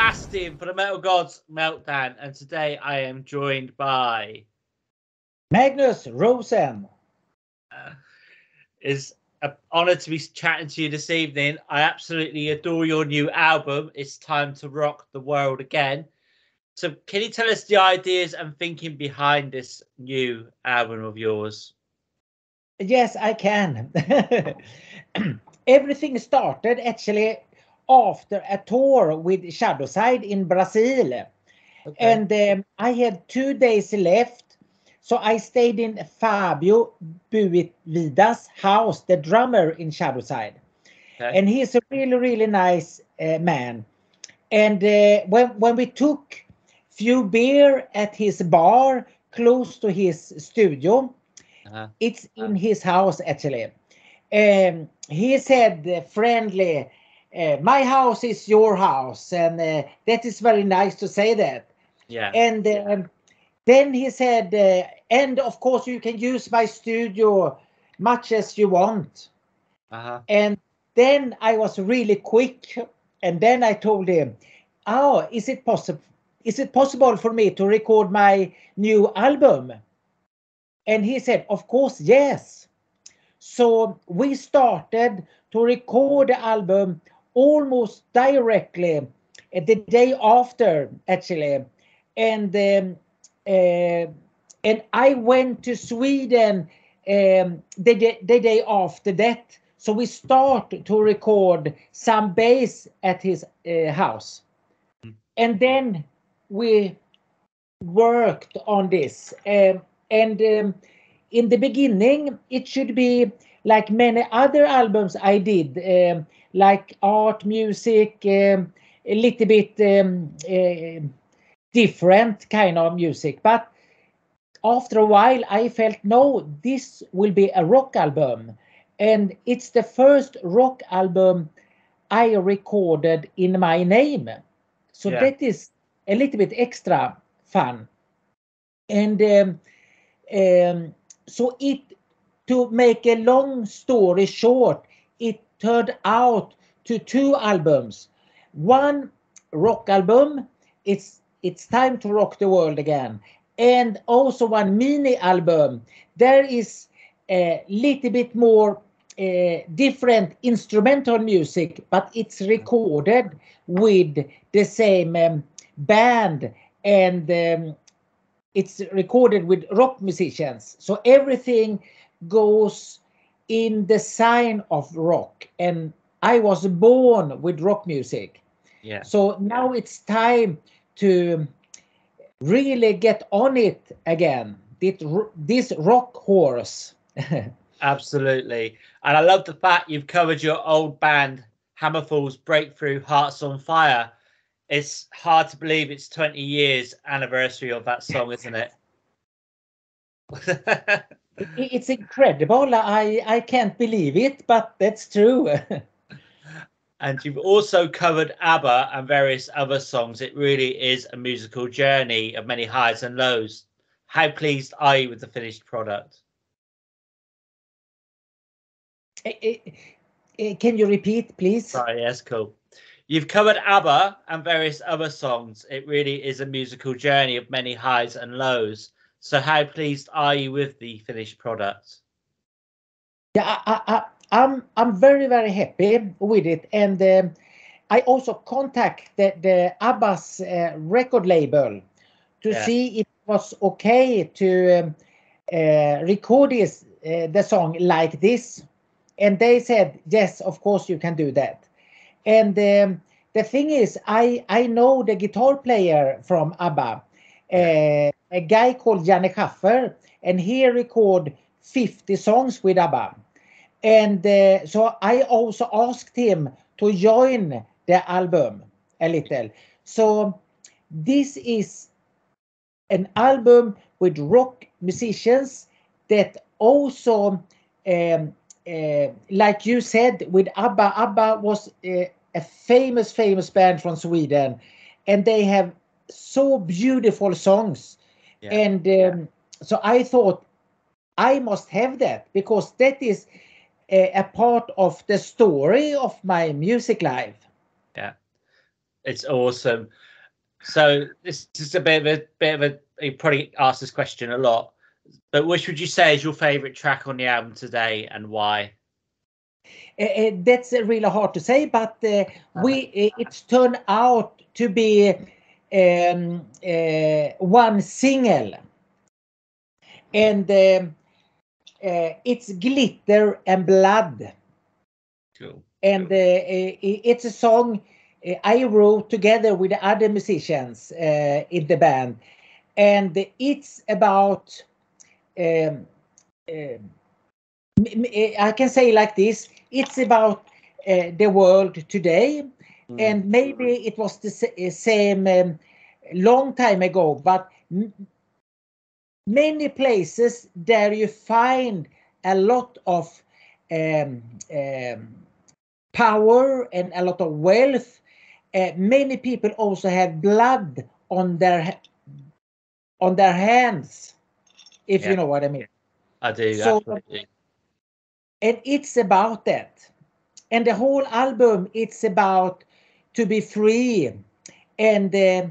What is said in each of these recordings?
Sebastian for the Metal Gods Meltdown, and today I am joined by Magnus Rosén. Uh, it's an honor to be chatting to you this evening. I absolutely adore your new album. It's time to rock the world again. So, can you tell us the ideas and thinking behind this new album of yours? Yes, I can. Everything started actually after a tour with Shadowside in Brazil. Okay. And um, I had two days left. So I stayed in Fabio Buitvida's house, the drummer in Shadowside. Okay. And he's a really, really nice uh, man. And uh, when, when we took few beer at his bar close to his studio, uh-huh. it's in his house actually. Um, he said friendly, uh, my house is your house and uh, that is very nice to say that. Yeah. And um, then he said uh, and of course you can use my studio much as you want. Uh-huh. and then i was really quick and then i told him oh is it possible is it possible for me to record my new album? And he said of course yes. So we started to record the album almost directly uh, the day after actually. And um, uh, and I went to Sweden um, the, day, the day after that. So we start to record some bass at his uh, house. Mm. and then we worked on this. Um, and um, in the beginning it should be like many other albums I did um, like art, music, um, a little bit um, uh, different kind of music. But after a while, I felt no, this will be a rock album, and it's the first rock album I recorded in my name. So yeah. that is a little bit extra fun. And um, um, so it, to make a long story short, it turned out to two albums. One rock album, it's it's time to rock the world again, and also one mini album. There is a little bit more uh, different instrumental music, but it's recorded with the same um, band and um, it's recorded with rock musicians. So everything goes in the sign of rock. And i was born with rock music. Yeah. So now it's time to really get on it again. This rock horse. Absolutely. And i love the fact you've covered your old band hammerfall's breakthrough hearts on fire. It's hard to believe it's 20 years anniversary of that song isn't it it's incredible. I I can't believe it, but that's true. and you've also covered ABBA and various other songs. It really is a musical journey of many highs and lows. How pleased are you with the finished product? Can you repeat, please? Sorry, yes, cool. You've covered ABBA and various other songs. It really is a musical journey of many highs and lows. So, how pleased are you with the finished product? Yeah, I, I, I'm I'm very very happy with it, and um, I also contact the, the ABBA's uh, record label to yeah. see if it was okay to um, uh, record this uh, the song like this, and they said yes, of course you can do that. And um, the thing is, I I know the guitar player from ABBA. Uh, a guy called Janne Schaffer, and he record 50 songs with ABBA. And uh, so I also asked him to join the album a little. So this is an album with rock musicians that also, um, uh, like you said, with ABBA, ABBA was a famous, famous band from Sweden, and they have so beautiful songs yeah. And um, so I thought I must have that because that is a, a, part of the story of my music life. Yeah. It's awesome. So this is a bit of a bit of a. You probably asked this question a lot, but which would you say is your favorite track on the album today, and why? Uh, that's really hard to say, but uh, we uh, it's turned out to be um, one single, and um, it's glitter and blood. Cool. And it's a song I wrote together with other musicians in the band, and it's about. Um, um, I can say like this it's about uh, the world today mm. and maybe it was the uh, same um, long time ago but many places there you find a lot of um, um, power and a lot of wealth uh, many people also have blood on their on their hands if yeah. you know what i mean i do so, absolutely and it's about that and the whole album it's about to be free. And uh,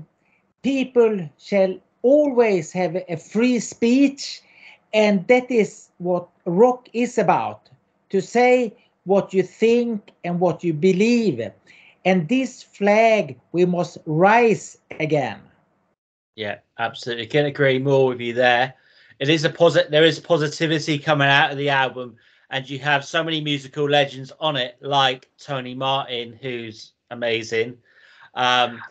people shall always have a free speech. And that is what rock is about to say what you think and what you believe. And this flag we must rise again. Yeah absolutely. Can agree more with you there. It is a positive there is positivity coming out of the album and you have so many musical legends on it, like Tony Martin, who's amazing. Um,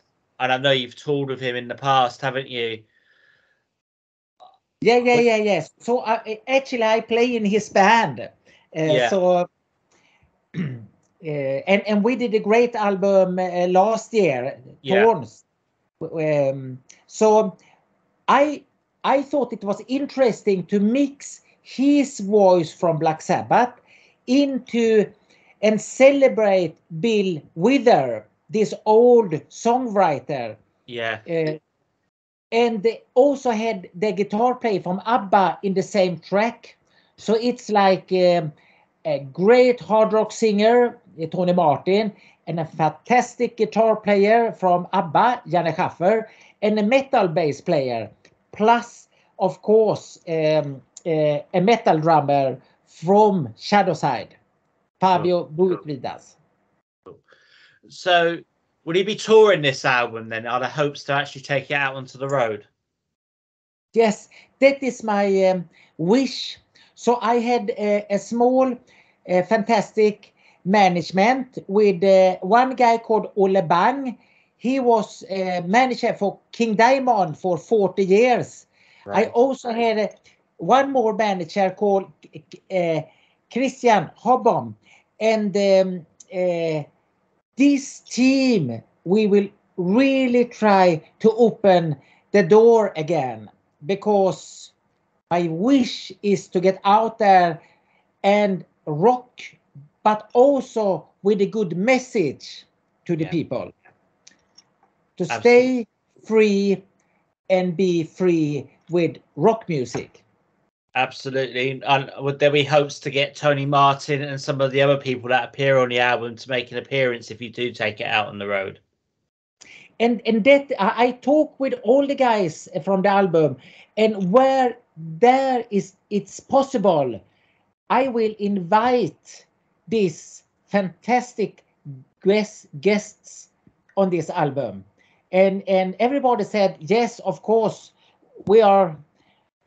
and I know you've toured with him in the past, haven't you? Yeah, yeah, yeah, yes. So I, actually, I play in his band. Uh, yeah. So, uh, and and we did a great album uh, last year, Thorns. Yeah. Um, so, I I thought it was interesting to mix his voice from Black Sabbath into and celebrate Bill Withers, this old songwriter. Yeah. Uh, and they also had the guitar player from ABBA in the same track. So it's like um, a great hard rock singer, uh, Tony Martin, and a fantastic guitar player from ABBA, Janne Schaffer, and a metal bass player. Plus, of course, um, uh, a metal drummer from Shadowside, Fabio Buitvidas. So, will he be touring this album then? Are there hopes to actually take it out onto the road? Yes, that is my um, wish. So I had a, a small, uh, fantastic management with uh, one guy called Ole Bang. He was uh, manager for King Diamond for 40 years. Right. I also had a one more manager called uh, Christian Hobom. And um, uh, this team, we will really try to open the door again because my wish is to get out there and rock, but also with a good message to the yeah. people. To Absolutely. stay free and be free with rock music. Absolutely. And would there be hopes to get Tony Martin and some of the other people that appear on the album to make an appearance if you do take it out on the road? And and that I talk with all the guys from the album, and where there is it's possible, I will invite these fantastic guest, guests on this album. And and everybody said yes, of course, we are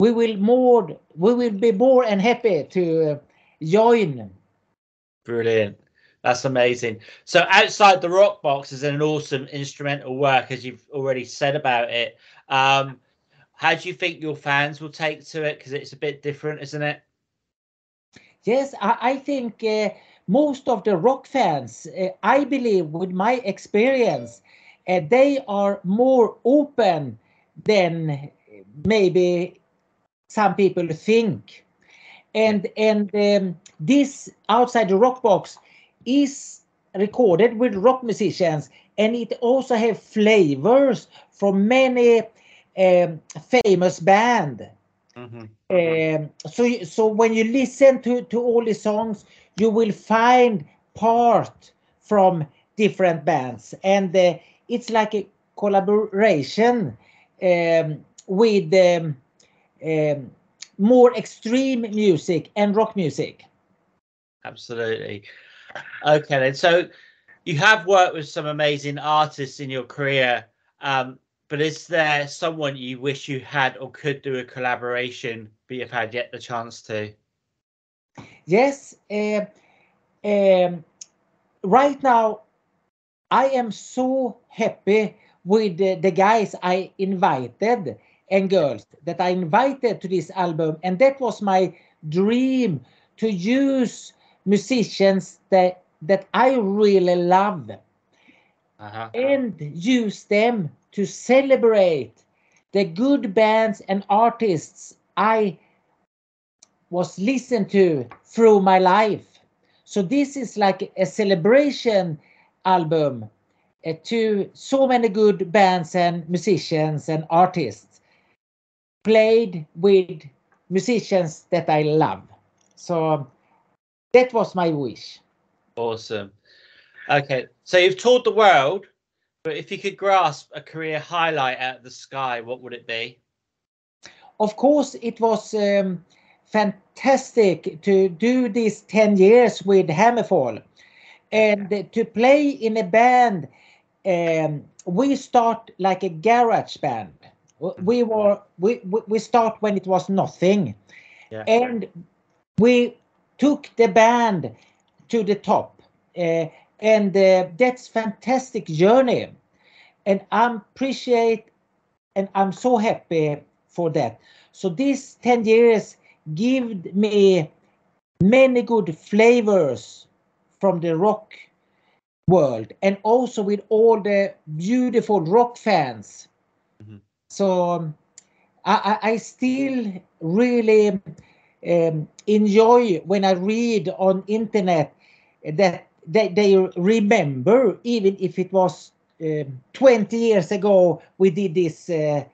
we will more we will be more and happy to join. Brilliant. That's amazing. So outside the rock box is an awesome instrumental work, as you've already said about it. Um, how do you think your fans will take to it? Because it's a bit different, isn't it? Yes, I, I think uh, most of the rock fans, uh, I believe, with my experience, uh, they are more open than maybe some people think. And and um, this outside the rock box is recorded with rock musicians, and it also have flavors from many um, famous band. Mm-hmm. Um, so so when you listen to to all the songs, you will find part from different bands, and uh, it's like a collaboration um, with um, um, more extreme music and rock music. Absolutely. Okay, then. So you have worked with some amazing artists in your career, um, but is there someone you wish you had or could do a collaboration, but you've had yet the chance to? Yes. Uh, um, right now, I am so happy with the, the guys I invited and girls that I invited to this album, and that was my dream to use musicians that that I really love Uh-huh. and use them to celebrate the good bands and artists I was listened to through my life. So this is like a celebration album uh, to so many good bands and musicians and artists played with musicians that I love. So that was my wish. Awesome. Okay, so you've toured the world, but if you could grasp a career highlight out of the sky, what would it be? Of course, it was um, fantastic to do these 10 years with Hammerfall and to play in a band. Um, we start like a garage band. We were we we we start when it was nothing, Yeah. and we took the band to the top, uh, and uh, that's fantastic journey, and I appreciate, and I'm so happy for that. So these ten years give me many good flavors from the rock world, and also with all the beautiful rock fans. So um, I, I still really um, enjoy when I read on internet that they, they remember even if it was um, 20 years ago we did this uh,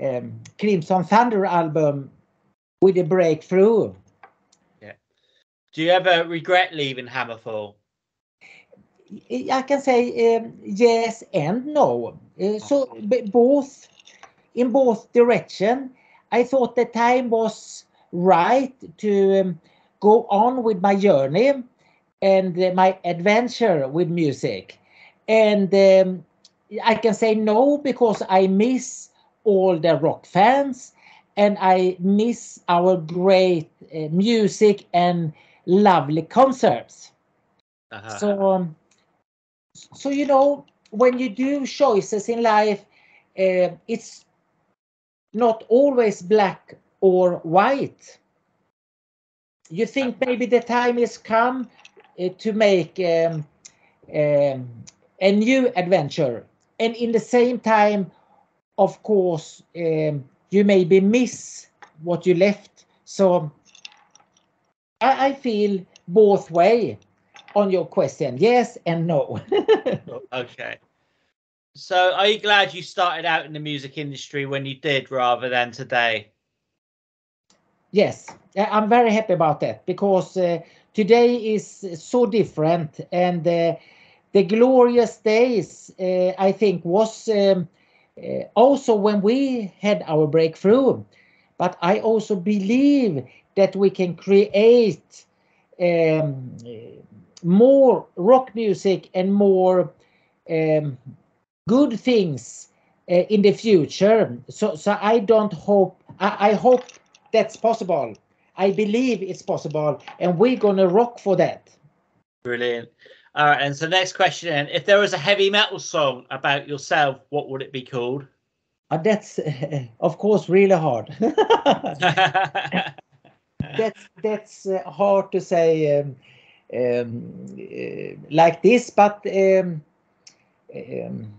um, Crimson Thunder album with a breakthrough. Yeah. Do you ever regret leaving Hammerfall? I can say um, yes and no. Uh, so both in both direction. I thought the time was right to um, go on with my journey and uh, my adventure with music. And um, I can say no because I miss all the rock fans and I miss our great uh, music and lovely concerts. Uh-huh. So, um, so you know, when you do choices in life, uh, it's not always black or white. You think maybe the time has come uh, to make um, um, a new adventure, and in the same time, of course, um, you maybe miss what you left. So, I, I feel both way on your question, yes and no. Okay. So are you glad you started out in the music industry when you did rather than today? Yes, I'm very happy about that because uh, today is so different, and uh, the glorious days uh, I think was um, uh, also when we had our breakthrough. But I also believe that we can create um, more rock music and more um, good things uh, in the future. So, so I don't hope. I, I hope that's possible. I believe it's possible, and we're gonna rock for that. Brilliant. All right, and so next question then. If there was a heavy metal song about yourself, what would it be called? Uh, that's of course really hard. that's that's uh, hard to say um, um, uh, like this, but um, um,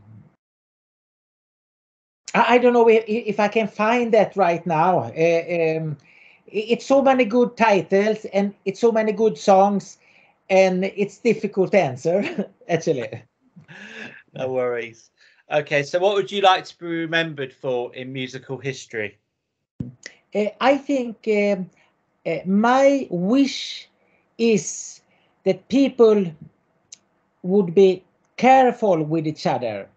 I, don't know if, if I can find that right now. Uh, um, it's so many good titles and it's so many good songs, and it's difficult to answer actually. no worries. Okay, so what would you like to be remembered for in musical history? Uh, I think um, uh, my wish is that people would be careful with each other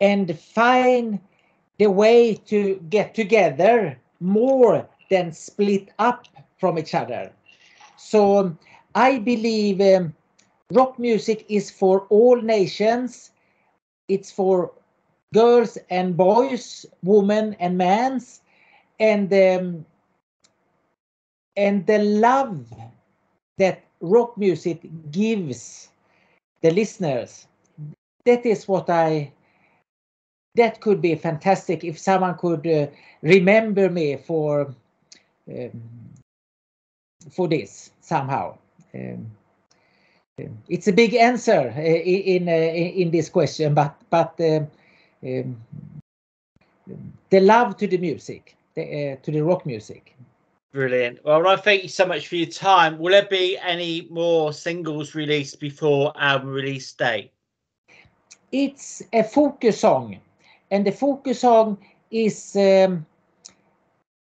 and find the way to get together more than split up from each other. So I believe um, rock music is for all nations. It's for girls and boys, women and men, and um, and the love that rock music gives the listeners. That is what I. That could be fantastic if someone could uh, remember me for um, for this somehow. Um, it's a big answer uh, in uh, in this question, but but um, um, the love to the music, the, uh, to the rock music. Brilliant. Well, I thank you so much for your time. Will there be any more singles released before album release date? It's a focus song, and the focus song is um,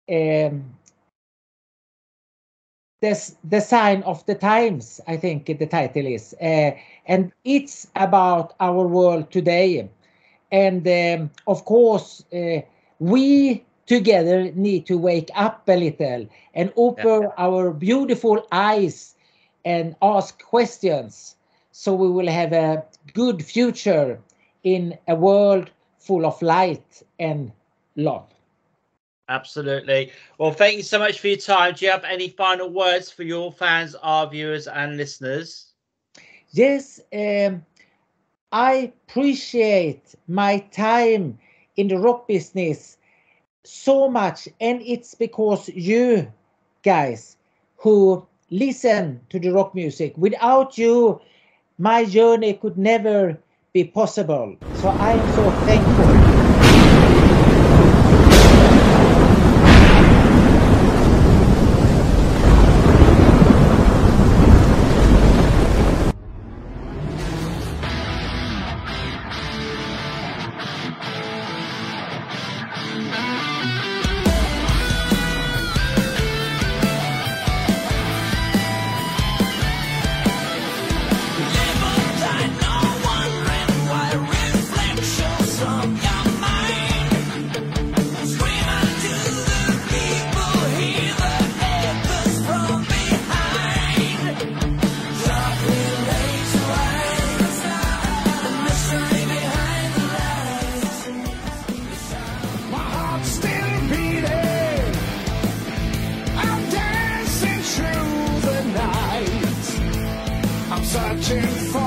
um, the, the sign of the times, I think the title is. Uh, and it's about our world today. And um, of course, uh, we together need to wake up a little and open yeah. our beautiful eyes and ask questions so we will have a good future in a world full of light and love. Absolutely. Well, thank you so much for your time. Do you have any final words for your fans, our viewers, and listeners? Yes, um, I appreciate my time in the rock business so much, and it's because you guys who listen to the rock music. Without you, my journey could never be possible. So I am so thankful. For